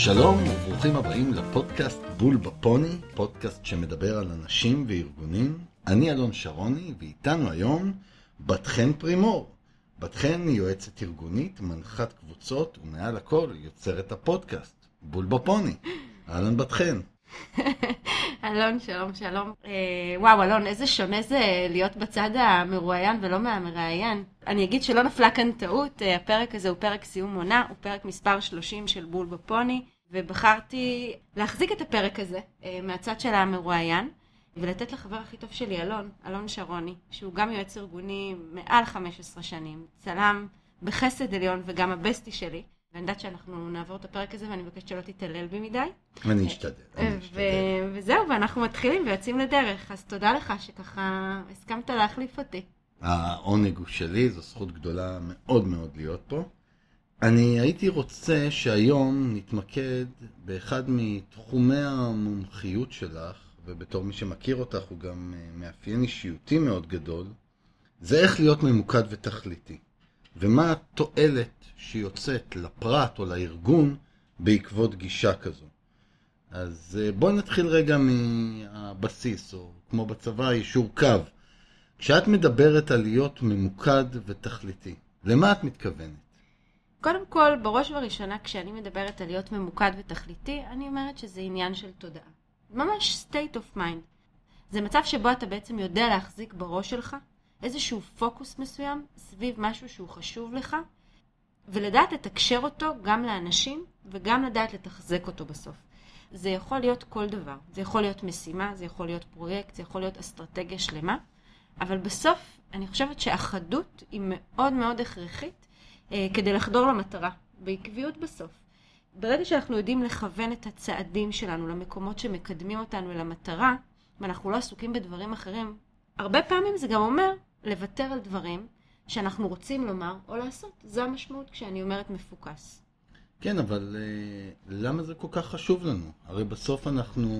שלום וברוכים הבאים לפודקאסט בול בפוני, פודקאסט שמדבר על אנשים וארגונים. אני אלון שרוני, ואיתנו היום בת חן פרימור. בת חן היא יועצת ארגונית, מנחת קבוצות, ומעל הכל יוצרת הפודקאסט, בול בפוני. אהלן בת חן. אלון, שלום, שלום. אה, וואו, אלון, איזה שונה זה להיות בצד המרואיין ולא מהמראיין. אני אגיד שלא נפלה כאן טעות, אה, הפרק הזה הוא פרק סיום עונה, הוא פרק מספר 30 של בול בפוני, ובחרתי להחזיק את הפרק הזה אה, מהצד של המרואיין, ולתת לחבר הכי טוב שלי, אלון, אלון שרוני, שהוא גם יועץ ארגוני מעל 15 שנים, צלם בחסד עליון וגם הבסטי שלי. ואני יודעת שאנחנו נעבור את הפרק הזה, ואני מבקשת שלא תתעלל בי מדי. אני אשתדל, אני אשתדל. וזהו, ואנחנו מתחילים ויוצאים לדרך. אז תודה לך שככה הסכמת להחליף אותי. העונג הוא שלי, זו זכות גדולה מאוד מאוד להיות פה. אני הייתי רוצה שהיום נתמקד באחד מתחומי המומחיות שלך, ובתור מי שמכיר אותך הוא גם אה, מאפיין אישיותי מאוד גדול, זה איך להיות ממוקד ותכליתי. ומה התועלת שיוצאת לפרט או לארגון בעקבות גישה כזו. אז אה, בואי נתחיל רגע מהבסיס, או כמו בצבא, יישור קו. כשאת מדברת על להיות ממוקד ותכליתי, למה את מתכוונת? קודם כל, בראש ובראשונה, כשאני מדברת על להיות ממוקד ותכליתי, אני אומרת שזה עניין של תודעה. ממש state of mind. זה מצב שבו אתה בעצם יודע להחזיק בראש שלך איזשהו פוקוס מסוים סביב משהו שהוא חשוב לך, ולדעת לתקשר אותו גם לאנשים וגם לדעת לתחזק אותו בסוף. זה יכול להיות כל דבר. זה יכול להיות משימה, זה יכול להיות פרויקט, זה יכול להיות אסטרטגיה שלמה, אבל בסוף אני חושבת שאחדות היא מאוד מאוד הכרחית כדי לחדור למטרה, בעקביות בסוף. ברגע שאנחנו יודעים לכוון את הצעדים שלנו למקומות שמקדמים אותנו אל המטרה, ואנחנו לא עסוקים בדברים אחרים, הרבה פעמים זה גם אומר לוותר על דברים שאנחנו רוצים לומר או לעשות. זו המשמעות כשאני אומרת מפוקס. כן, אבל uh, למה זה כל כך חשוב לנו? הרי בסוף אנחנו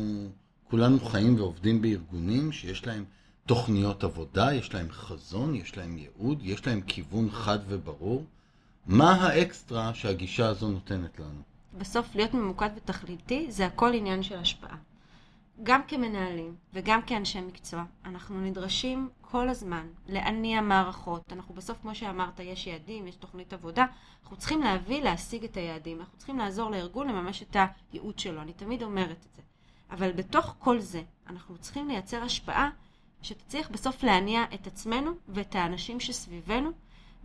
כולנו חיים ועובדים בארגונים שיש להם תוכניות עבודה, יש להם חזון, יש להם ייעוד, יש להם כיוון חד וברור. מה האקסטרה שהגישה הזו נותנת לנו? בסוף להיות ממוקד ותכליתי זה הכל עניין של השפעה. גם כמנהלים וגם כאנשי מקצוע, אנחנו נדרשים כל הזמן להניע מערכות. אנחנו בסוף, כמו שאמרת, יש יעדים, יש תוכנית עבודה. אנחנו צריכים להביא, להשיג את היעדים. אנחנו צריכים לעזור לארגון לממש את הייעוד שלו. אני תמיד אומרת את זה. אבל בתוך כל זה, אנחנו צריכים לייצר השפעה שתצליח בסוף להניע את עצמנו ואת האנשים שסביבנו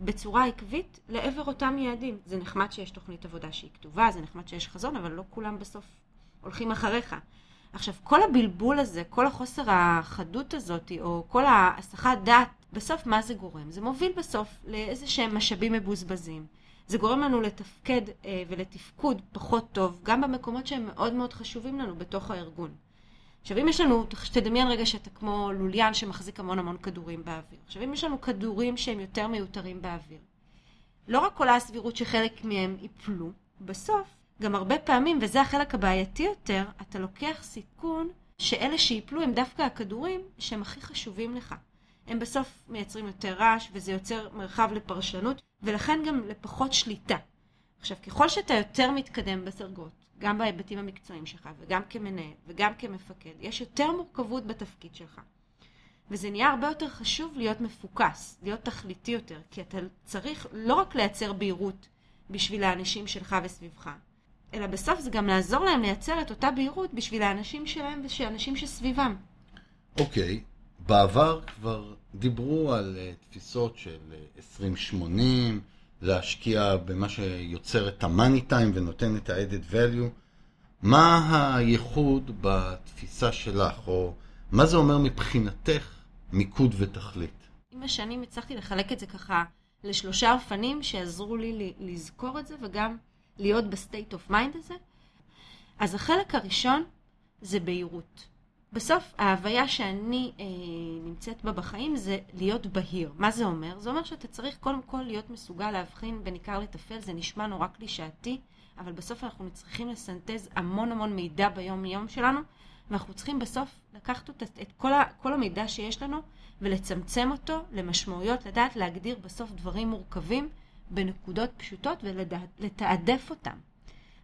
בצורה עקבית לעבר אותם יעדים. זה נחמד שיש תוכנית עבודה שהיא כתובה, זה נחמד שיש חזון, אבל לא כולם בסוף הולכים אחריך. עכשיו, כל הבלבול הזה, כל החוסר החדות הזאת, או כל ההסחת דעת, בסוף מה זה גורם? זה מוביל בסוף לאיזה שהם משאבים מבוזבזים. זה גורם לנו לתפקד אה, ולתפקוד פחות טוב, גם במקומות שהם מאוד מאוד חשובים לנו בתוך הארגון. עכשיו, אם יש לנו, תדמיין רגע שאתה כמו לוליין שמחזיק המון המון כדורים באוויר. עכשיו, אם יש לנו כדורים שהם יותר מיותרים באוויר, לא רק עולה הסבירות שחלק מהם ייפלו, בסוף גם הרבה פעמים, וזה החלק הבעייתי יותר, אתה לוקח סיכון שאלה שיפלו הם דווקא הכדורים שהם הכי חשובים לך. הם בסוף מייצרים יותר רעש, וזה יוצר מרחב לפרשנות, ולכן גם לפחות שליטה. עכשיו, ככל שאתה יותר מתקדם בסרגות, גם בהיבטים המקצועיים שלך, וגם כמנהל, וגם כמפקד, יש יותר מורכבות בתפקיד שלך. וזה נהיה הרבה יותר חשוב להיות מפוקס, להיות תכליתי יותר, כי אתה צריך לא רק לייצר בהירות בשביל האנשים שלך וסביבך, אלא בסוף זה גם לעזור להם לייצר את אותה בהירות בשביל האנשים שלהם ושל האנשים שסביבם. אוקיי, okay. בעבר כבר דיברו על uh, תפיסות של uh, אה, 2080, להשקיע במה שיוצר את ה-money time ונותן את ה-added value. מה הייחוד בתפיסה שלך, או מה זה אומר מבחינתך מיקוד ותכלית? עם השנים הצלחתי לחלק את זה ככה לשלושה אופנים שעזרו לי לזכור את זה וגם להיות ב state of mind הזה? אז החלק הראשון זה בהירות. בסוף ההוויה שאני אה, נמצאת בה בחיים זה להיות בהיר. מה זה אומר? זה אומר שאתה צריך קודם כל להיות מסוגל להבחין בין עיקר לטפל, זה נשמע נורא קלישאתי, אבל בסוף אנחנו צריכים לסנטז המון המון מידע ביום יום שלנו, ואנחנו צריכים בסוף לקחת את, את כל, ה, כל המידע שיש לנו ולצמצם אותו למשמעויות, לדעת להגדיר בסוף דברים מורכבים בנקודות פשוטות ולתעדף אותם.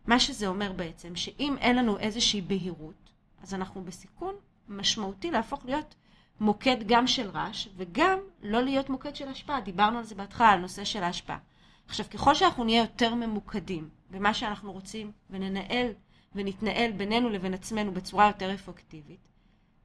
מה שזה אומר בעצם, שאם אין לנו איזושהי בהירות, אז אנחנו בסיכון משמעותי להפוך להיות מוקד גם של רעש, וגם לא להיות מוקד של השפעה. דיברנו על זה בהתחלה, על נושא של ההשפעה. עכשיו, ככל שאנחנו נהיה יותר ממוקדים במה שאנחנו רוצים, וננהל ונתנהל בינינו לבין עצמנו בצורה יותר אפקטיבית,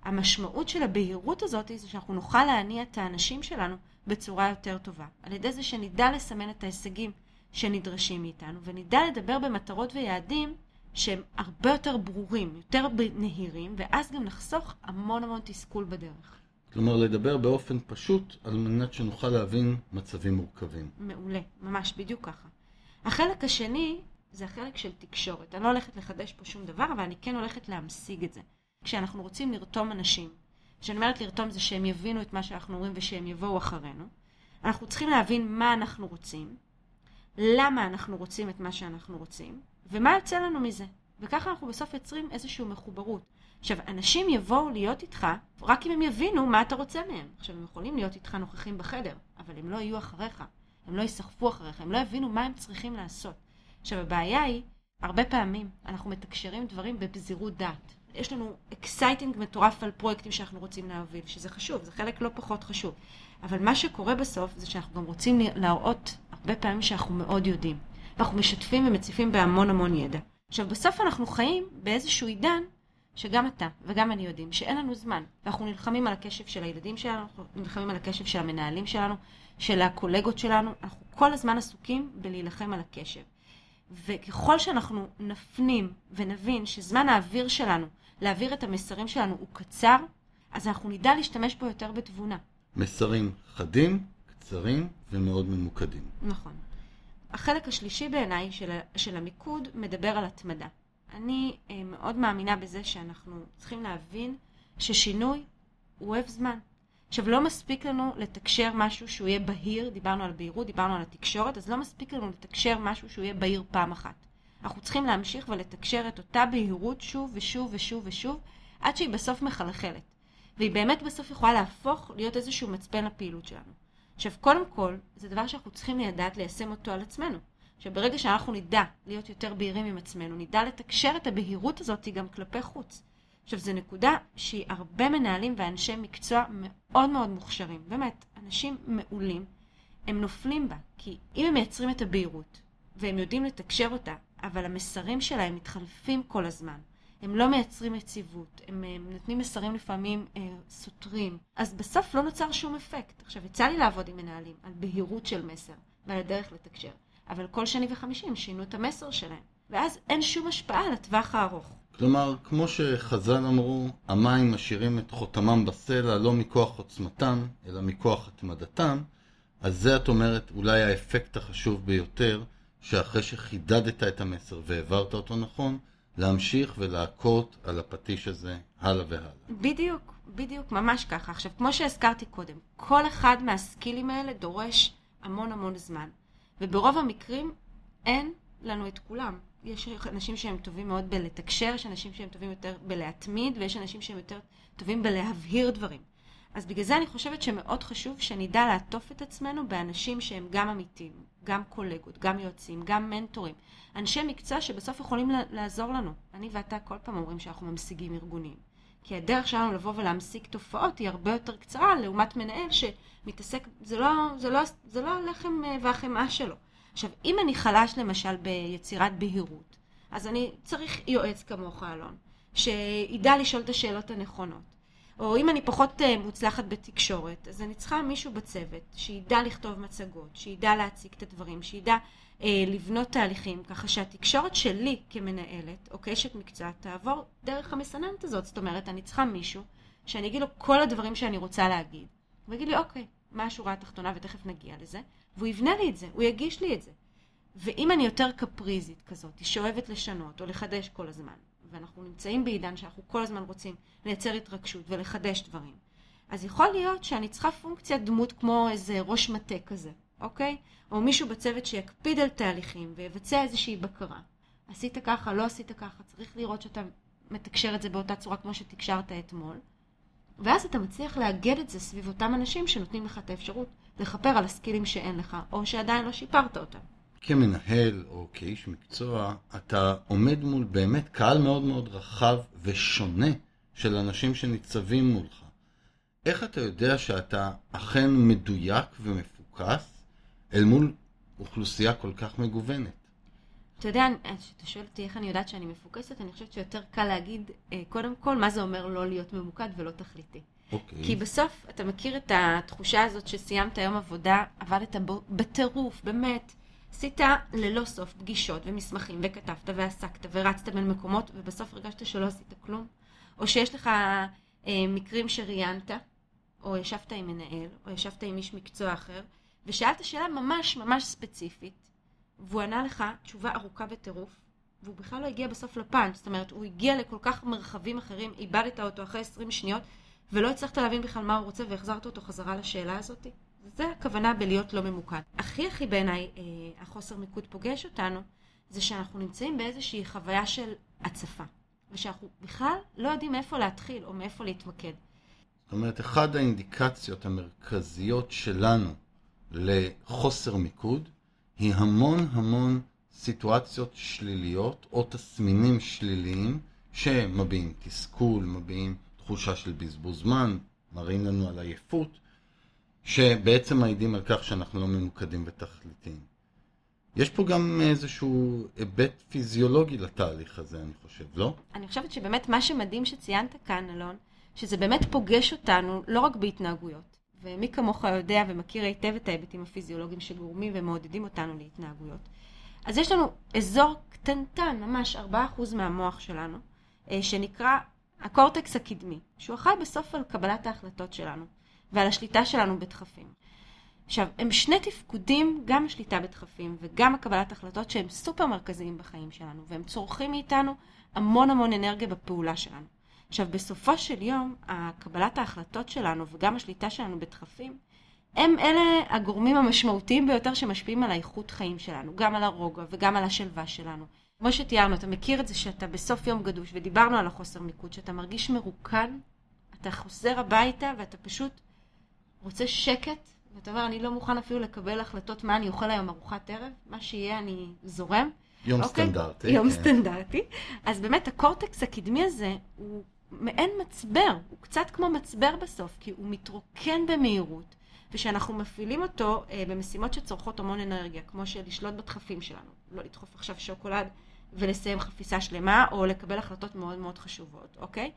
המשמעות של הבהירות הזאת היא שאנחנו נוכל להניע את האנשים שלנו בצורה יותר טובה. על ידי זה שנדע לסמן את ההישגים שנדרשים מאיתנו, ונדע לדבר במטרות ויעדים שהם הרבה יותר ברורים, יותר נהירים, ואז גם נחסוך המון המון תסכול בדרך. כלומר, לדבר באופן פשוט על מנת שנוכל להבין מצבים מורכבים. מעולה, ממש, בדיוק ככה. החלק השני זה החלק של תקשורת. אני לא הולכת לחדש פה שום דבר, אבל אני כן הולכת להמשיג את זה. כשאנחנו רוצים לרתום אנשים, כשאני אומרת לרתום זה שהם יבינו את מה שאנחנו אומרים ושהם יבואו אחרינו, אנחנו צריכים להבין מה אנחנו רוצים, למה אנחנו רוצים את מה שאנחנו רוצים, ומה יוצא לנו מזה. וככה אנחנו בסוף יוצרים איזושהי מחוברות. עכשיו, אנשים יבואו להיות איתך רק אם הם יבינו מה אתה רוצה מהם. עכשיו, הם יכולים להיות איתך נוכחים בחדר, אבל הם לא יהיו אחריך, הם לא ייסחפו אחריך, הם לא יבינו מה הם צריכים לעשות. עכשיו, הבעיה היא, הרבה פעמים אנחנו מתקשרים דברים בפזירות דעת. יש לנו exciting מטורף על פרויקטים שאנחנו רוצים להוביל, שזה חשוב, זה חלק לא פחות חשוב. אבל מה שקורה בסוף זה שאנחנו גם רוצים להראות הרבה פעמים שאנחנו מאוד יודעים. ואנחנו משתפים ומציפים בהמון המון ידע. עכשיו, בסוף אנחנו חיים באיזשהו עידן שגם אתה וגם אני יודעים שאין לנו זמן. ואנחנו נלחמים על הקשב של הילדים שלנו, אנחנו נלחמים על הקשב של המנהלים שלנו, של הקולגות שלנו, אנחנו כל הזמן עסוקים בלהילחם על הקשב. וככל שאנחנו נפנים ונבין שזמן האוויר שלנו להעביר את המסרים שלנו הוא קצר, אז אנחנו נדע להשתמש בו יותר בתבונה. מסרים חדים, קצרים ומאוד ממוקדים. נכון. החלק השלישי בעיניי של, של המיקוד מדבר על התמדה. אני אה, מאוד מאמינה בזה שאנחנו צריכים להבין ששינוי הוא אוהב זמן. עכשיו, לא מספיק לנו לתקשר משהו שהוא יהיה בהיר, דיברנו על בהירות, דיברנו על התקשורת, אז לא מספיק לנו לתקשר משהו שהוא יהיה בהיר פעם אחת. אנחנו צריכים להמשיך ולתקשר את אותה בהירות שוב ושוב ושוב ושוב, עד שהיא בסוף מחלחלת. והיא באמת בסוף יכולה להפוך להיות איזשהו מצפן לפעילות שלנו. עכשיו, קודם כל, זה דבר שאנחנו צריכים לדעת ליישם אותו על עצמנו. שברגע שאנחנו נדע להיות יותר בהירים עם עצמנו, נדע לתקשר את הבהירות הזאת גם כלפי חוץ. עכשיו, זו נקודה שהיא הרבה מנהלים ואנשי מקצוע מאוד מאוד מוכשרים. באמת, אנשים מעולים, הם נופלים בה. כי אם הם מייצרים את הבהירות, והם יודעים לתקשר אותה, אבל המסרים שלהם מתחלפים כל הזמן, הם לא מייצרים יציבות, הם, הם נותנים מסרים לפעמים אה, סותרים, אז בסוף לא נוצר שום אפקט. עכשיו, יצא לי לעבוד עם מנהלים על בהירות של מסר ועל הדרך לתקשר, אבל כל שני וחמישי הם שינו את המסר שלהם, ואז אין שום השפעה על הטווח הארוך. כלומר, כמו שחז"ל אמרו, המים משאירים את חותמם בסלע לא מכוח עוצמתם, אלא מכוח התמדתם, אז זה את אומרת אולי האפקט החשוב ביותר, שאחרי שחידדת את המסר והעברת אותו נכון, להמשיך ולהכות על הפטיש הזה הלאה והלאה. בדיוק, בדיוק, ממש ככה. עכשיו, כמו שהזכרתי קודם, כל אחד מהסקילים האלה דורש המון המון זמן. וברוב המקרים אין לנו את כולם. יש אנשים שהם טובים מאוד בלתקשר, יש אנשים שהם טובים יותר בלהתמיד, ויש אנשים שהם יותר טובים בלהבהיר דברים. אז בגלל זה אני חושבת שמאוד חשוב שנדע לעטוף את עצמנו באנשים שהם גם אמיתיים, גם קולגות, גם יועצים, גם מנטורים. אנשי מקצוע שבסוף יכולים לעזור לנו. אני ואתה כל פעם אומרים שאנחנו ממשיגים ארגונים. כי הדרך שלנו לבוא ולהמשיג תופעות היא הרבה יותר קצרה לעומת מנהל שמתעסק, זה לא, זה לא, זה לא הלחם אה, והחמאה שלו. עכשיו, אם אני חלש למשל ביצירת בהירות, אז אני צריך יועץ כמוך, אלון, שידע לשאול את השאלות הנכונות. או אם אני פחות uh, מוצלחת בתקשורת, אז אני צריכה מישהו בצוות שידע לכתוב מצגות, שידע להציג את הדברים, שידע uh, לבנות תהליכים, ככה שהתקשורת שלי כמנהלת או כאשת מקצוע תעבור דרך המסננת הזאת. זאת אומרת, אני צריכה מישהו שאני אגיד לו כל הדברים שאני רוצה להגיד, הוא יגיד לי, אוקיי, מה השורה התחתונה ותכף נגיע לזה, והוא יבנה לי את זה, הוא יגיש לי את זה. ואם אני יותר קפריזית כזאת, שאוהבת לשנות או לחדש כל הזמן, ואנחנו נמצאים בעידן שאנחנו כל הזמן רוצים לייצר התרגשות ולחדש דברים, אז יכול להיות שאני צריכה פונקציית דמות כמו איזה ראש מטה כזה, אוקיי? או מישהו בצוות שיקפיד על תהליכים ויבצע איזושהי בקרה. עשית ככה, לא עשית ככה, צריך לראות שאתה מתקשר את זה באותה צורה כמו שתקשרת אתמול. ואז אתה מצליח לאגד את זה סביב אותם אנשים שנותנים לך את האפשרות לכפר על הסקילים שאין לך, או שעדיין לא שיפרת אותם. כמנהל או כאיש מקצוע, אתה עומד מול באמת קהל מאוד מאוד רחב ושונה של אנשים שניצבים מולך. איך אתה יודע שאתה אכן מדויק ומפוקס אל מול אוכלוסייה כל כך מגוונת? אתה יודע, כשאתה שואל אותי איך אני יודעת שאני מפוקסת, אני חושבת שיותר קל להגיד, אה, קודם כל, מה זה אומר לא להיות ממוקד ולא תכליתי. אוקיי. כי בסוף, אתה מכיר את התחושה הזאת שסיימת יום עבודה, עבדת בו בטירוף, באמת. עשית ללא סוף פגישות ומסמכים, וכתבת ועסקת ורצת בין מקומות, ובסוף הרגשת שלא עשית כלום? או שיש לך אה, מקרים שראיינת, או ישבת עם מנהל, או ישבת עם איש מקצוע אחר, ושאלת שאלה ממש ממש ספציפית, והוא ענה לך תשובה ארוכה בטירוף, והוא בכלל לא הגיע בסוף לפאנץ', זאת אומרת, הוא הגיע לכל כך מרחבים אחרים, איבדת אותו אחרי 20 שניות, ולא הצלחת להבין בכלל מה הוא רוצה, והחזרת אותו חזרה לשאלה הזאת. זה הכוונה בלהיות לא ממוקד. הכי הכי בעיניי, אה, החוסר מיקוד פוגש אותנו, זה שאנחנו נמצאים באיזושהי חוויה של הצפה, ושאנחנו בכלל לא יודעים מאיפה להתחיל או מאיפה להתמקד. זאת אומרת, אחת האינדיקציות המרכזיות שלנו לחוסר מיקוד היא המון המון סיטואציות שליליות או תסמינים שליליים שמביעים תסכול, מביעים תחושה של בזבוז זמן, מראים לנו על עייפות, שבעצם מעידים על כך שאנחנו לא ממוקדים ותכליתיים. יש פה גם איזשהו היבט פיזיולוגי לתהליך הזה, אני חושב, לא? אני חושבת שבאמת מה שמדהים שציינת כאן, אלון, שזה באמת פוגש אותנו לא רק בהתנהגויות. ומי כמוך יודע ומכיר היטב את ההיבטים הפיזיולוגיים שגורמים ומעודדים אותנו להתנהגויות. אז יש לנו אזור קטנטן, ממש 4% מהמוח שלנו, אה, שנקרא הקורטקס הקדמי, שהוא אחראי בסוף על קבלת ההחלטות שלנו ועל השליטה שלנו בדחפים. עכשיו, הם שני תפקודים, גם השליטה בדחפים וגם הקבלת החלטות שהם סופר מרכזיים בחיים שלנו, והם צורכים מאיתנו המון המון אנרגיה בפעולה שלנו. עכשיו, בסופו של יום, הקבלת ההחלטות שלנו וגם השליטה שלנו בדחפים, הם אלה הגורמים המשמעותיים ביותר שמשפיעים על האיכות חיים שלנו, גם על הרוגע וגם על השלווה שלנו. כמו שתיארנו, אתה מכיר את זה שאתה בסוף יום גדוש, ודיברנו על החוסר מיקוד, שאתה מרגיש מרוקן, אתה חוזר הביתה ואתה פשוט רוצה שקט, ואתה אומר, אני לא מוכן אפילו לקבל החלטות מה אני אוכל היום ארוחת ערב, מה שיהיה אני זורם. יום אוקיי? סטנדרטי. יום כן. סטנדרטי. אז באמת הקורטקס הקדמי הזה הוא מעין מצבר, הוא קצת כמו מצבר בסוף, כי הוא מתרוקן במהירות, ושאנחנו מפעילים אותו אה, במשימות שצורכות המון אנרגיה, כמו שלשלוט בדחפים שלנו, לא לדחוף עכשיו שוקולד ולסיים חפיסה שלמה, או לקבל החלטות מאוד מאוד חשובות, אוקיי?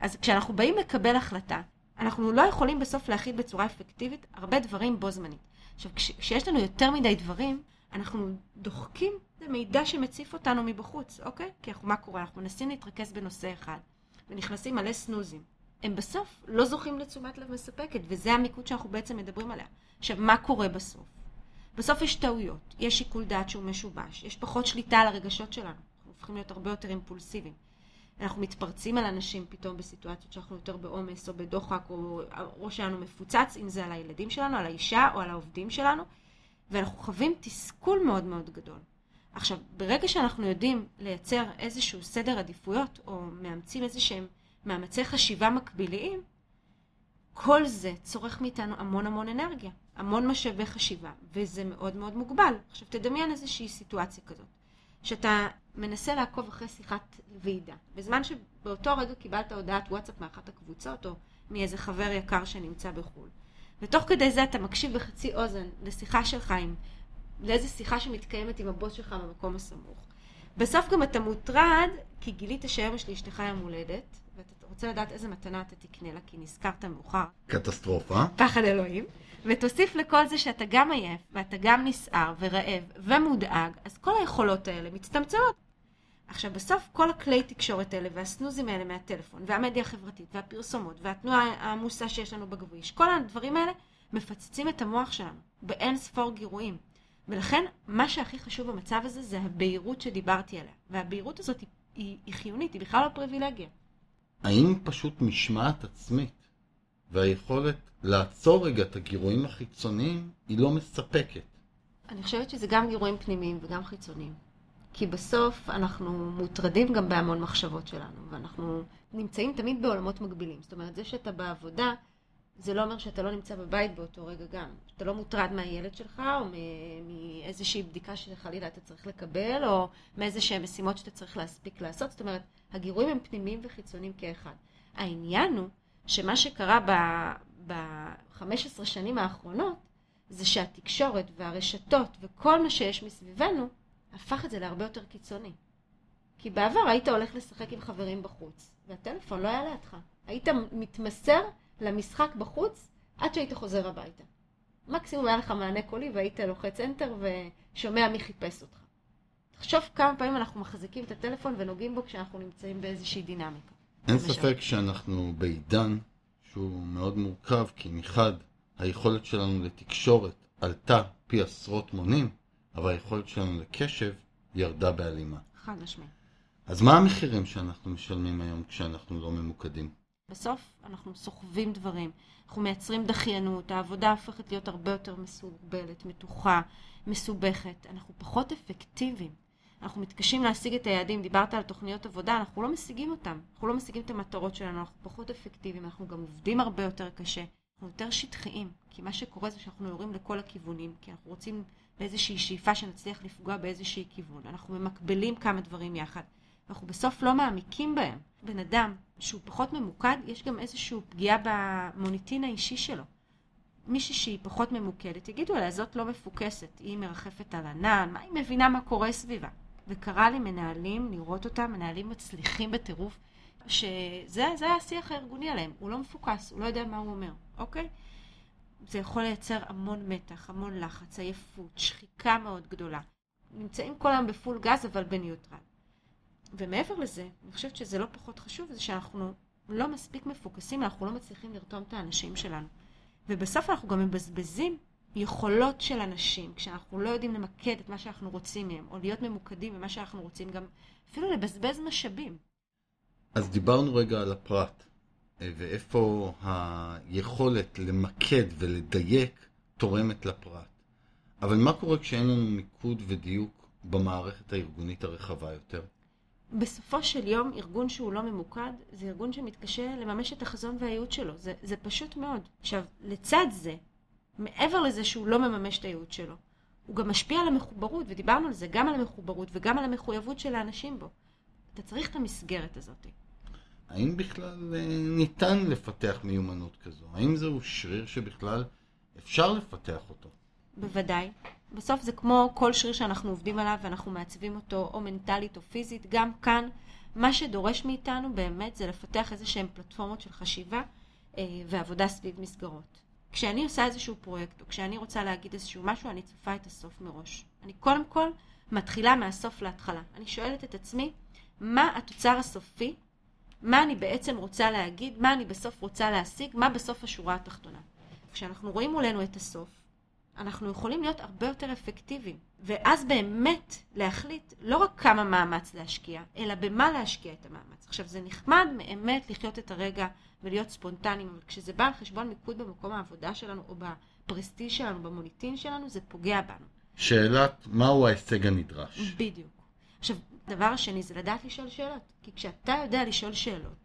אז כשאנחנו באים לקבל החלטה, אנחנו לא יכולים בסוף להכיל בצורה אפקטיבית הרבה דברים בו זמנית. עכשיו, כש, כשיש לנו יותר מדי דברים, אנחנו דוחקים למידע שמציף אותנו מבחוץ, אוקיי? כי אנחנו, מה קורה? אנחנו מנסים להתרכז בנושא אחד. ונכנסים מלא סנוזים. הם בסוף לא זוכים לתשומת לב מספקת, וזה המיקוד שאנחנו בעצם מדברים עליה. עכשיו, מה קורה בסוף? בסוף יש טעויות, יש שיקול דעת שהוא משובש, יש פחות שליטה על הרגשות שלנו, אנחנו הופכים להיות הרבה יותר אימפולסיביים. אנחנו מתפרצים על אנשים פתאום בסיטואציות שאנחנו יותר בעומס או בדוחק, או הראש שלנו מפוצץ, אם זה על הילדים שלנו, על האישה או על העובדים שלנו, ואנחנו חווים תסכול מאוד מאוד גדול. עכשיו, ברגע שאנחנו יודעים לייצר איזשהו סדר עדיפויות, או מאמצים איזה שהם מאמצי חשיבה מקביליים, כל זה צורך מאיתנו המון המון אנרגיה, המון משאבי חשיבה, וזה מאוד מאוד מוגבל. עכשיו, תדמיין איזושהי סיטואציה כזאת, שאתה מנסה לעקוב אחרי שיחת ועידה, בזמן שבאותו רגע קיבלת הודעת וואטסאפ מאחת הקבוצות, או מאיזה חבר יקר שנמצא בחו"ל. ותוך כדי זה אתה מקשיב בחצי אוזן לשיחה שלך עם לאיזה שיחה שמתקיימת עם הבוס שלך במקום הסמוך. בסוף גם אתה מוטרד, כי גילית שהיום יש לאשתך יום הולדת, ואתה רוצה לדעת איזה מתנה אתה תקנה לה, כי נזכרת מאוחר. קטסטרופה. פחד אלוהים. ותוסיף לכל זה שאתה גם עייף, ואתה גם נסער ורעב ומודאג, אז כל היכולות האלה מצטמצמות. עכשיו, בסוף כל הכלי תקשורת האלה, והסנוזים האלה מהטלפון, והמדיה החברתית, והפרסומות, והתנועה העמוסה שיש לנו בכביש, כל הדברים האלה מפצצים את המוח שלנו באין ספור גירויים. ולכן, מה שהכי חשוב במצב הזה זה הבהירות שדיברתי עליה. והבהירות הזאת היא, היא, היא חיונית, היא בכלל לא פריבילגיה. האם פשוט משמעת עצמית והיכולת לעצור רגע את הגירויים החיצוניים היא לא מספקת? אני חושבת שזה גם גירויים פנימיים וגם חיצוניים. כי בסוף אנחנו מוטרדים גם בהמון מחשבות שלנו, ואנחנו נמצאים תמיד בעולמות מקבילים. זאת אומרת, זה שאתה בעבודה, זה לא אומר שאתה לא נמצא בבית באותו רגע גם. שאתה לא מוטרד מהילד שלך, או מאיזושהי בדיקה שחלילה אתה צריך לקבל, או מאיזה שהן משימות שאתה צריך להספיק לעשות. זאת אומרת, הגירויים הם פנימיים וחיצוניים כאחד. העניין הוא שמה שקרה ב-15 שנים האחרונות, זה שהתקשורת והרשתות וכל מה שיש מסביבנו, הפך את זה להרבה יותר קיצוני. כי בעבר היית הולך לשחק עם חברים בחוץ, והטלפון לא היה לידך. היית מתמסר למשחק בחוץ עד שהיית חוזר הביתה. מקסימום היה לך מענה קולי והיית לוחץ enter ושומע מי חיפש אותך. תחשוב כמה פעמים אנחנו מחזיקים את הטלפון ונוגעים בו כשאנחנו נמצאים באיזושהי דינמיקה. אין. ספק שאנחנו בעידן שהוא מאוד מורכב, כי מחד היכולת שלנו לתקשורת עלתה פי עשרות מונים, אבל היכולת שלנו לקשב ירדה בהלימה. חד משמעית. אז מה המחירים שאנחנו משלמים היום כשאנחנו לא ממוקדים? בסוף אנחנו סוחבים דברים, אנחנו מייצרים דחיינות, העבודה הופכת להיות הרבה יותר מסורבלת, מתוחה, מסובכת, אנחנו פחות אפקטיביים. אנחנו מתקשים להשיג את היעדים, דיברת על תוכניות עבודה, אנחנו לא משיגים אותם, אנחנו לא משיגים את המטרות שלנו, אנחנו פחות אפקטיביים, אנחנו גם עובדים הרבה יותר קשה, אנחנו יותר שטחיים, כי מה שקורה זה שאנחנו יורים לכל הכיוונים, כי אנחנו רוצים באיזושהי שאיפה שנצליח לפגוע באיזשהי כיוון, אנחנו ממקבלים כמה דברים יחד. ואנחנו בסוף לא מעמיקים בהם. בן אדם שהוא פחות ממוקד, יש גם איזושהי פגיעה במוניטין האישי שלו. מישהי שהיא פחות ממוקדת, יגידו עליה, זאת לא מפוקסת, היא מרחפת על ענן, מה היא מבינה מה קורה סביבה? וקרה לי מנהלים, לראות אותם, מנהלים מצליחים בטירוף, שזה השיח הארגוני עליהם, הוא לא מפוקס, הוא לא יודע מה הוא אומר, אוקיי? זה יכול לייצר המון מתח, המון לחץ, עייפות, שחיקה מאוד גדולה. נמצאים כל היום בפול גז, אבל בניוטרל. ומעבר לזה, אני חושבת שזה לא פחות חשוב, זה שאנחנו לא מספיק מפוקסים, אנחנו לא מצליחים לרתום את האנשים שלנו. ובסוף אנחנו גם מבזבזים יכולות של אנשים, כשאנחנו לא יודעים למקד את מה שאנחנו רוצים מהם, או להיות ממוקדים במה שאנחנו רוצים, גם אפילו לבזבז משאבים. אז דיברנו רגע על הפרט, אה, ואיפה היכולת למקד ולדייק תורמת לפרט. אבל מה קורה כשאין לנו מיקוד ודיוק במערכת הארגונית הרחבה יותר? בסופו של יום, ארגון שהוא לא ממוקד, זה ארגון שמתקשה לממש את החזון והייעוד שלו. זה, זה פשוט מאוד. עכשיו, לצד זה, מעבר לזה שהוא לא מממש את הייעוד שלו, הוא גם משפיע על המחוברות, ודיברנו על זה, גם על המחוברות וגם על המחויבות של האנשים בו. אתה צריך את המסגרת הזאת. האם בכלל אה, ניתן לפתח מיומנות כזו? האם זהו שריר שבכלל אפשר לפתח אותו? בוודאי. בסוף זה כמו כל שריר שאנחנו עובדים עליו ואנחנו מעצבים אותו או מנטלית או פיזית. גם כאן, מה שדורש מאיתנו באמת זה לפתח איזה שהן פלטפורמות של חשיבה אה, ועבודה סביב מסגרות. כשאני עושה איזשהו פרויקט או כשאני רוצה להגיד איזשהו משהו, אני צופה את הסוף מראש. אני קודם כל מתחילה מהסוף להתחלה. אני שואלת את עצמי, מה התוצר הסופי? מה אני בעצם רוצה להגיד? מה אני בסוף רוצה להשיג? מה בסוף השורה התחתונה? כשאנחנו רואים מולנו את הסוף, אנחנו יכולים להיות הרבה יותר אפקטיביים. ואז באמת להחליט לא רק כמה מאמץ להשקיע, אלא במה להשקיע את המאמץ. עכשיו, זה נחמד באמת לחיות את הרגע ולהיות ספונטניים, אבל כשזה בא על חשבון מיקוד במקום העבודה שלנו, או בפרסטיז שלנו, במוניטין שלנו, זה פוגע בנו. שאלת, מהו ההישג הנדרש? בדיוק. עכשיו, הדבר השני זה לדעת לשאול שאלות. כי כשאתה יודע לשאול שאלות,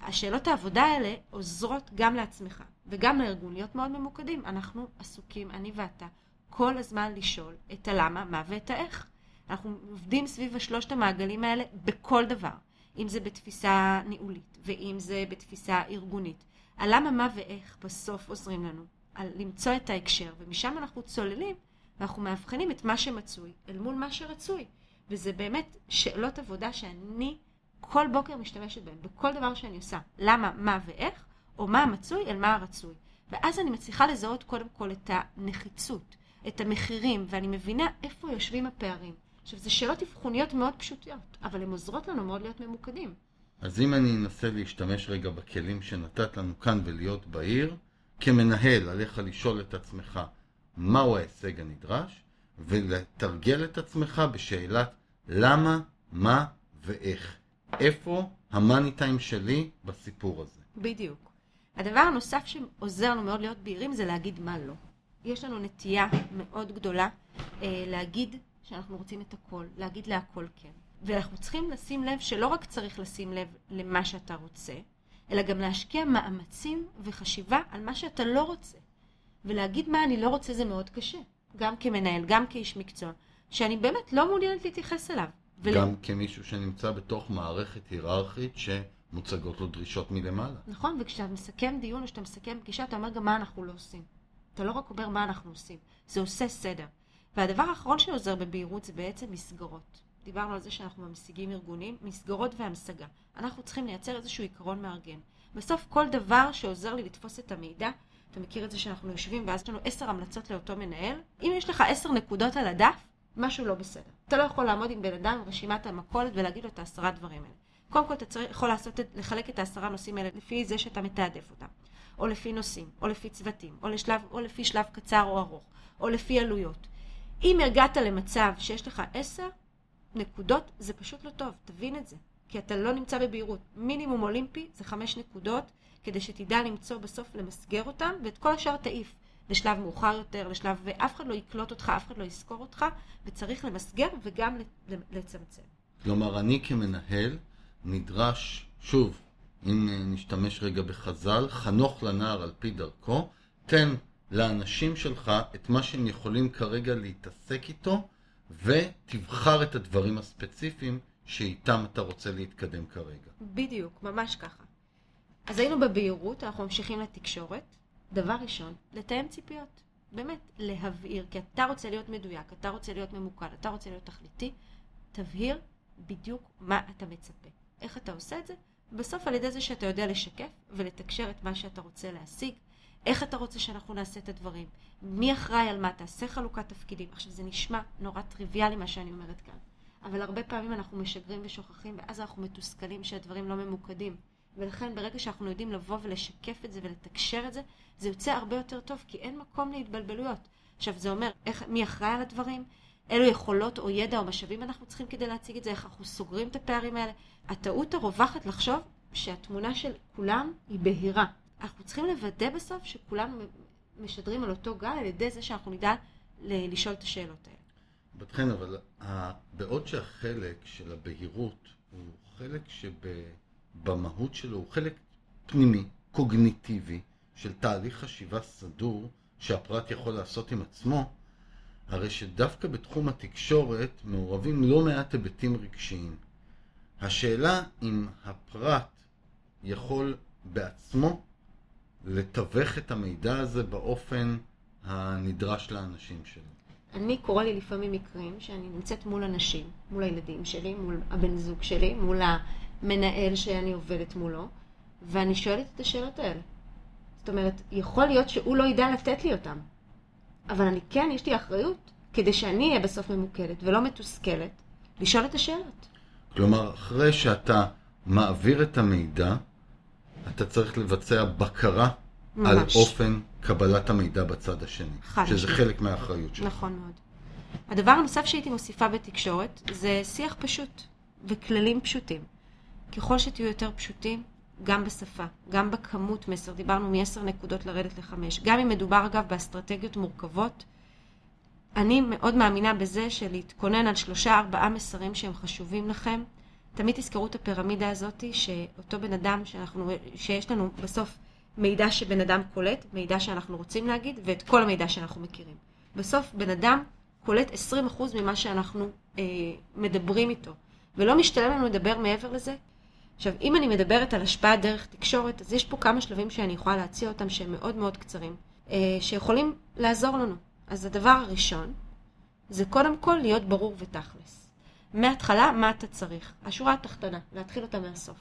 השאלות העבודה האלה עוזרות גם לעצמך וגם לארגון להיות מאוד ממוקדים. אנחנו עסוקים, אני ואתה, כל הזמן לשאול את הלמה, מה ואת האיך. אנחנו עובדים סביב השלושת המעגלים האלה בכל דבר. אם זה בתפיסה ניהולית, ואם זה בתפיסה ארגונית. הלמה, מה ואיך בסוף עוזרים לנו. על למצוא את ההקשר, ומשם אנחנו צוללים, ואנחנו מאבחנים את מה שמצוי אל מול מה שרצוי. וזה באמת שאלות עבודה שאני כל בוקר משתמשת בהם, בכל דבר שאני עושה. למה, מה ואיך, או מה המצוי אל מה הרצוי. ואז אני מצליחה לזהות קודם כל את הנחיצות, את המחירים, ואני מבינה איפה יושבים הפערים. עכשיו, זה שאלות אבחוניות מאוד פשוטות, אבל הן עוזרות לנו מאוד להיות ממוקדים. אז אם אני אנסה להשתמש רגע בכלים שנתת לנו כאן ולהיות בעיר, כמנהל עליך לשאול את עצמך מהו ההישג הנדרש, ולתרגל את עצמך בשאלת למה, מה ואיך. איפה המאני טיים שלי בסיפור הזה. בדיוק. הדבר הנוסף שעוזר לנו מאוד להיות בהירים זה להגיד מה לא. יש לנו נטייה מאוד גדולה אה, להגיד שאנחנו רוצים את הכל, להגיד להכל כן. ואנחנו צריכים לשים לב שלא רק צריך לשים לב למה שאתה רוצה, אלא גם להשקיע מאמצים וחשיבה על מה שאתה לא רוצה. ולהגיד מה אני לא רוצה זה מאוד קשה. גם כמנהל, גם כאיש מקצוע, שאני באמת לא מעוניינת להתייחס אליו. גם ול... כמישהו שנמצא בתוך מערכת היררכית שמוצגות לו דרישות מלמעלה. נכון, וכשאתה מסכם דיון או כשאתה מסכם פגישה, אתה אומר גם מה אנחנו לא עושים. אתה לא רק אומר מה אנחנו עושים, זה עושה סדר. והדבר האחרון שעוזר בבהירות זה בעצם מסגרות. דיברנו על זה שאנחנו משיגים ארגונים, מסגרות והמשגה. אנחנו צריכים לייצר איזשהו עיקרון מארגן. בסוף כל דבר שעוזר לי לתפוס את המידע, אתה מכיר את זה שאנחנו יושבים ואז יש לנו עשר המלצות לאותו מנהל, אם יש לך עשר נקודות על הדף, משהו לא בסדר. אתה לא יכול לעמוד עם בן אדם רשימת המכולת ולהגיד לו את העשרה דברים האלה. קודם כל אתה צריך, יכול לעשות, לחלק את העשרה נושאים האלה לפי זה שאתה מתעדף אותם. או לפי נושאים, או לפי צוותים, או, לשלב, או לפי שלב קצר או ארוך, או לפי עלויות. אם הגעת למצב שיש לך עשר נקודות, זה פשוט לא טוב, תבין את זה. כי אתה לא נמצא בבהירות. מינימום אולימפי זה חמש נקודות, כדי שתדע למצוא בסוף למסגר אותם, ואת כל השאר תעיף. לשלב מאוחר יותר, לשלב, ואף אחד לא יקלוט אותך, אף אחד לא יזכור אותך, וצריך למסגר וגם לצמצם. כלומר, אני כמנהל נדרש, שוב, אם נשתמש רגע בחז"ל, חנוך לנער על פי דרכו, תן לאנשים שלך את מה שהם יכולים כרגע להתעסק איתו, ותבחר את הדברים הספציפיים שאיתם אתה רוצה להתקדם כרגע. בדיוק, ממש ככה. אז היינו בבהירות, אנחנו ממשיכים לתקשורת. דבר ראשון, לתאם ציפיות. באמת, להבהיר, כי אתה רוצה להיות מדויק, אתה רוצה להיות ממוקד, אתה רוצה להיות תכליתי, תבהיר בדיוק מה אתה מצפה. איך אתה עושה את זה? בסוף על ידי זה שאתה יודע לשקף ולתקשר את מה שאתה רוצה להשיג, איך אתה רוצה שאנחנו נעשה את הדברים, מי אחראי על מה, תעשה חלוקת תפקידים. עכשיו, זה נשמע נורא טריוויאלי מה שאני אומרת כאן, אבל הרבה פעמים אנחנו משגרים ושוכחים, ואז אנחנו מתוסכלים שהדברים לא ממוקדים. ולכן ברגע שאנחנו יודעים לבוא ולשקף את זה ולתקשר את זה, זה יוצא הרבה יותר טוב, כי אין מקום להתבלבלויות. עכשיו, זה אומר איך, מי אחראי על הדברים, אילו יכולות או ידע או משאבים אנחנו צריכים כדי להציג את זה, איך אנחנו סוגרים את הפערים האלה. הטעות הרווחת לחשוב שהתמונה של כולם היא בהירה. אנחנו צריכים לוודא בסוף שכולנו משדרים על אותו גל על ידי זה שאנחנו נדע לשאול את השאלות האלה. בת חן, אבל בעוד שהחלק של הבהירות הוא חלק שבמהות שלו הוא חלק פנימי, קוגניטיבי, של תהליך חשיבה סדור שהפרט יכול לעשות עם עצמו, הרי שדווקא בתחום התקשורת מעורבים לא מעט היבטים רגשיים. השאלה אם הפרט יכול בעצמו לתווך את המידע הזה באופן הנדרש לאנשים שלו. אני קורא לי לפעמים מקרים שאני נמצאת מול אנשים, מול הילדים שלי, מול הבן זוג שלי, מול המנהל שאני עובדת מולו, ואני שואלת את השאלות האלה. זאת אומרת, יכול להיות שהוא לא ידע לתת לי אותם, אבל אני כן, יש לי אחריות, כדי שאני אהיה בסוף ממוקדת ולא מתוסכלת, לשאול את השאלות. כלומר, אחרי שאתה מעביר את המידע, אתה צריך לבצע בקרה ממש. על אופן קבלת המידע בצד השני. חד שזה שני. חלק מהאחריות שלך. נכון מאוד. הדבר הנוסף שהייתי מוסיפה בתקשורת זה שיח פשוט וכללים פשוטים. ככל שתהיו יותר פשוטים, גם בשפה, גם בכמות מסר, דיברנו מ-10 נקודות לרדת ל-5. גם אם מדובר אגב באסטרטגיות מורכבות, אני מאוד מאמינה בזה של להתכונן על שלושה ארבעה מסרים שהם חשובים לכם. תמיד תזכרו את הפירמידה הזאת, שאותו בן אדם שאנחנו, שיש לנו בסוף מידע שבן אדם קולט, מידע שאנחנו רוצים להגיד, ואת כל המידע שאנחנו מכירים. בסוף בן אדם קולט 20% ממה שאנחנו אה, מדברים איתו, ולא משתלם לנו לדבר מעבר לזה, עכשיו, אם אני מדברת על השפעה דרך תקשורת, אז יש פה כמה שלבים שאני יכולה להציע אותם שהם מאוד מאוד קצרים, אה, שיכולים לעזור לנו. אז הדבר הראשון, זה קודם כל להיות ברור ותכלס. מההתחלה, מה אתה צריך. השורה התחתונה, להתחיל אותה מהסוף.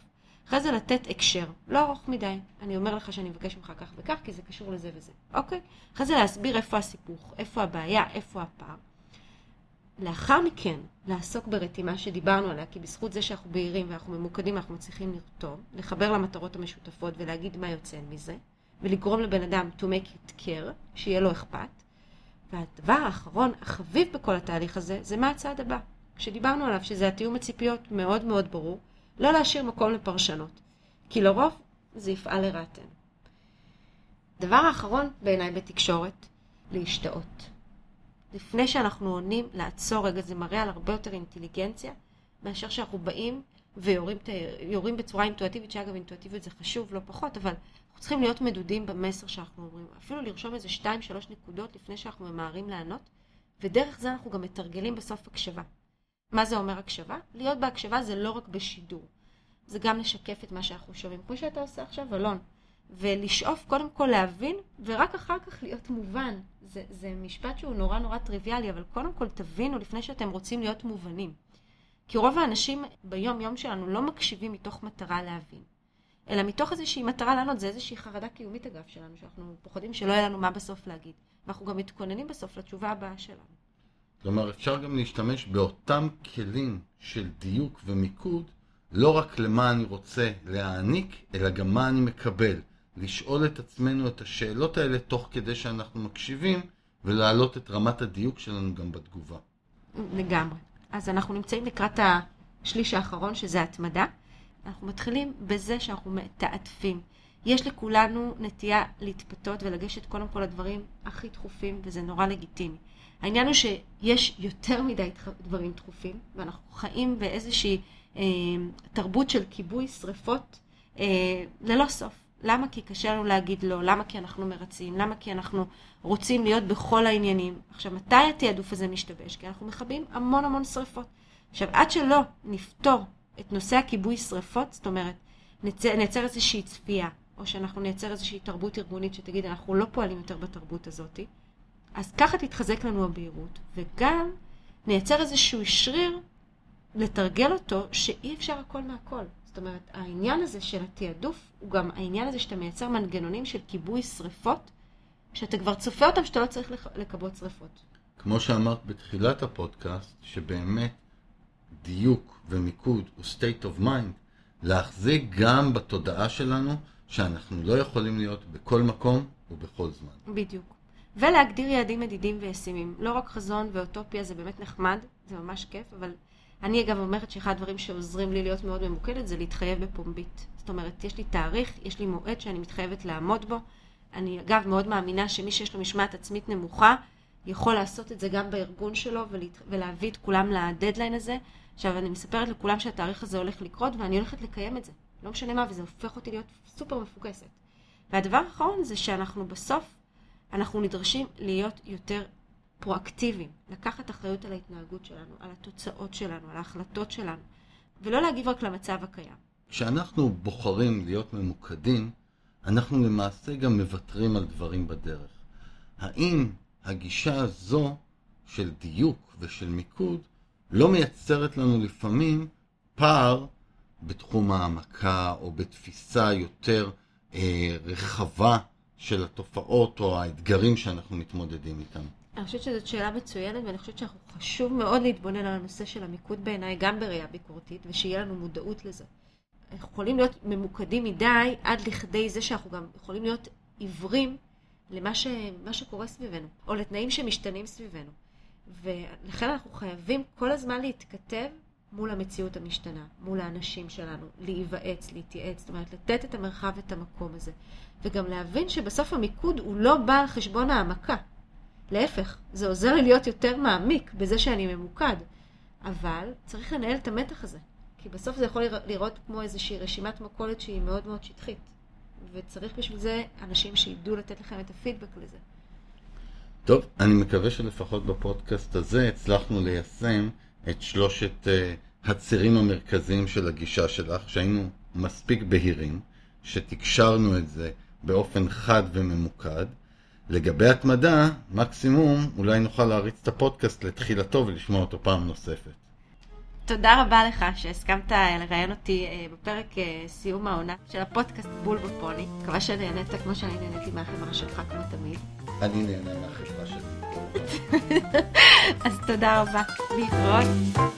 אחרי זה לתת הקשר, לא ארוך מדי. אני אומר לך שאני מבקש ממך כך וכך, כי זה קשור לזה וזה, אוקיי? אחרי זה להסביר איפה הסיפוך, איפה הבעיה, איפה הפער. לאחר מכן, לעסוק ברתימה שדיברנו עליה, כי בזכות זה שאנחנו בהירים ואנחנו ממוקדים, אנחנו מצליחים לרתום, לחבר למטרות המשותפות ולהגיד מה יוצא מזה, ולגרום לבן אדם to make it care, שיהיה לו אכפת. והדבר האחרון, החביב בכל התהליך הזה, זה מה הצעד הבא. כשדיברנו עליו, שזה התיאום הציפיות מאוד מאוד ברור, לא להשאיר מקום לפרשנות, כי לרוב זה יפעל לרעתנו. דבר האחרון בעיניי בתקשורת, להשתאות. לפני שאנחנו עונים, לעצור רגע, זה מראה על הרבה יותר אינטליגנציה, מאשר שאנחנו באים ויורים בצורה אינטואטיבית, שאגב אינטואטיבית זה חשוב לא פחות, אבל אנחנו צריכים להיות מדודים במסר שאנחנו אומרים. אפילו לרשום איזה שתיים, שלוש נקודות לפני שאנחנו ממהרים לענות, ודרך זה אנחנו גם מתרגלים בסוף הקשבה. מה זה אומר הקשבה? להיות בהקשבה זה לא רק בשידור, זה גם לשקף את מה שאנחנו שומעים, כמו שאתה עושה עכשיו, אלון. ולשאוף קודם כל להבין, ורק אחר כך להיות מובן. זה, זה משפט שהוא נורא נורא טריוויאלי, אבל קודם כל תבינו לפני שאתם רוצים להיות מובנים. כי רוב האנשים ביום-יום שלנו לא מקשיבים מתוך מטרה להבין, אלא מתוך איזושהי מטרה לענות, זה איזושהי חרדה קיומית אגב שלנו, שאנחנו פוחדים שלא יהיה לנו מה בסוף להגיד. ואנחנו גם מתכוננים בסוף לתשובה הבאה שלנו. כלומר, אפשר גם להשתמש באותם כלים של דיוק ומיקוד, לא רק למה אני רוצה להעניק, אלא גם מה אני מקבל. לשאול את עצמנו את השאלות האלה תוך כדי שאנחנו מקשיבים, ולהעלות את רמת הדיוק שלנו גם בתגובה. לגמרי. אז אנחנו נמצאים לקראת השליש האחרון, שזה התמדה. אנחנו מתחילים בזה שאנחנו מתעדפים. יש לכולנו נטייה להתפתות ולגשת קודם כל לדברים הכי דחופים, וזה נורא לגיטימי. העניין הוא שיש יותר מדי דברים דחופים, ואנחנו חיים באיזושהי אה, תרבות של כיבוי שריפות אה, ללא סוף. למה? כי קשה לנו להגיד לא, למה? כי אנחנו מרצים, למה? כי אנחנו רוצים להיות בכל העניינים. עכשיו, מתי התעדוף הזה משתבש? כי אנחנו מכבים המון המון שריפות. עכשיו, עד שלא נפתור את נושא הכיבוי שריפות, זאת אומרת, נייצר איזושהי צפייה, או שאנחנו נייצר איזושהי תרבות ארגונית שתגיד, אנחנו לא פועלים יותר בתרבות הזאת, אז ככה תתחזק לנו הבהירות, וגם נייצר איזשהו שריר לתרגל אותו שאי אפשר הכל מהכל. זאת אומרת, העניין הזה של התעדוף הוא גם העניין הזה שאתה מייצר מנגנונים של כיבוי שריפות, שאתה כבר צופה אותם שאתה לא צריך לכבות שריפות. כמו שאמרת בתחילת הפודקאסט, שבאמת דיוק ומיקוד הוא state of mind, להחזיק גם בתודעה שלנו שאנחנו לא יכולים להיות בכל מקום ובכל זמן. בדיוק. ולהגדיר יעדים מדידים וישימים. לא רק חזון ואוטופיה זה באמת נחמד, זה ממש כיף, אבל אני אגב אומרת שאחד הדברים שעוזרים לי להיות מאוד ממוקדת זה להתחייב בפומבית. זאת אומרת, יש לי תאריך, יש לי מועד שאני מתחייבת לעמוד בו. אני אגב מאוד מאמינה שמי שיש לו משמעת עצמית נמוכה, יכול לעשות את זה גם בארגון שלו ולהביא את כולם לדדליין הזה. עכשיו, אני מספרת לכולם שהתאריך הזה הולך לקרות ואני הולכת לקיים את זה. לא משנה מה, וזה הופך אותי להיות סופר מפוקסת. והדבר האחרון זה שאנחנו בסוף, אנחנו נדרשים להיות יותר פרואקטיביים, לקחת אחריות על ההתנהגות שלנו, על התוצאות שלנו, על ההחלטות שלנו, ולא להגיב רק למצב הקיים. כשאנחנו בוחרים להיות ממוקדים, אנחנו למעשה גם מוותרים על דברים בדרך. האם הגישה הזו של דיוק ושל מיקוד לא מייצרת לנו לפעמים פער בתחום העמקה או בתפיסה יותר אה, רחבה של התופעות או האתגרים שאנחנו מתמודדים איתם? אני חושבת שזאת שאלה מצוינת, ואני חושבת שחשוב מאוד להתבונן על הנושא של המיקוד בעיניי, גם בראייה ביקורתית, ושיהיה לנו מודעות לזה. אנחנו יכולים להיות ממוקדים מדי עד לכדי זה שאנחנו גם יכולים להיות עיוורים למה ש, שקורה סביבנו, או לתנאים שמשתנים סביבנו. ולכן אנחנו חייבים כל הזמן להתכתב מול המציאות המשתנה, מול האנשים שלנו, להיוועץ, להתייעץ, זאת אומרת, לתת את המרחב ואת המקום הזה. וגם להבין שבסוף המיקוד הוא לא בא על חשבון העמקה. להפך, זה עוזר לי להיות יותר מעמיק בזה שאני ממוקד. אבל צריך לנהל את המתח הזה, כי בסוף זה יכול לראות כמו איזושהי רשימת מכולת שהיא מאוד מאוד שטחית. וצריך בשביל זה אנשים שידעו לתת לכם את הפידבק לזה. טוב, אני מקווה שלפחות בפודקאסט הזה הצלחנו ליישם את שלושת uh, הצירים המרכזיים של הגישה שלך, שהיינו מספיק בהירים, שתקשרנו את זה באופן חד וממוקד. לגבי התמדה, מקסימום אולי נוכל להריץ את הפודקאסט לתחילתו ולשמוע אותו פעם נוספת. תודה רבה לך שהסכמת לראיין אותי אה, בפרק אה, סיום העונה של הפודקאסט בול בפוני. מקווה שנהנית כמו שאני נהניתי מהחברה שלך כמו תמיד. אני נהנה מהחברה שלי. אז תודה רבה. להתראות.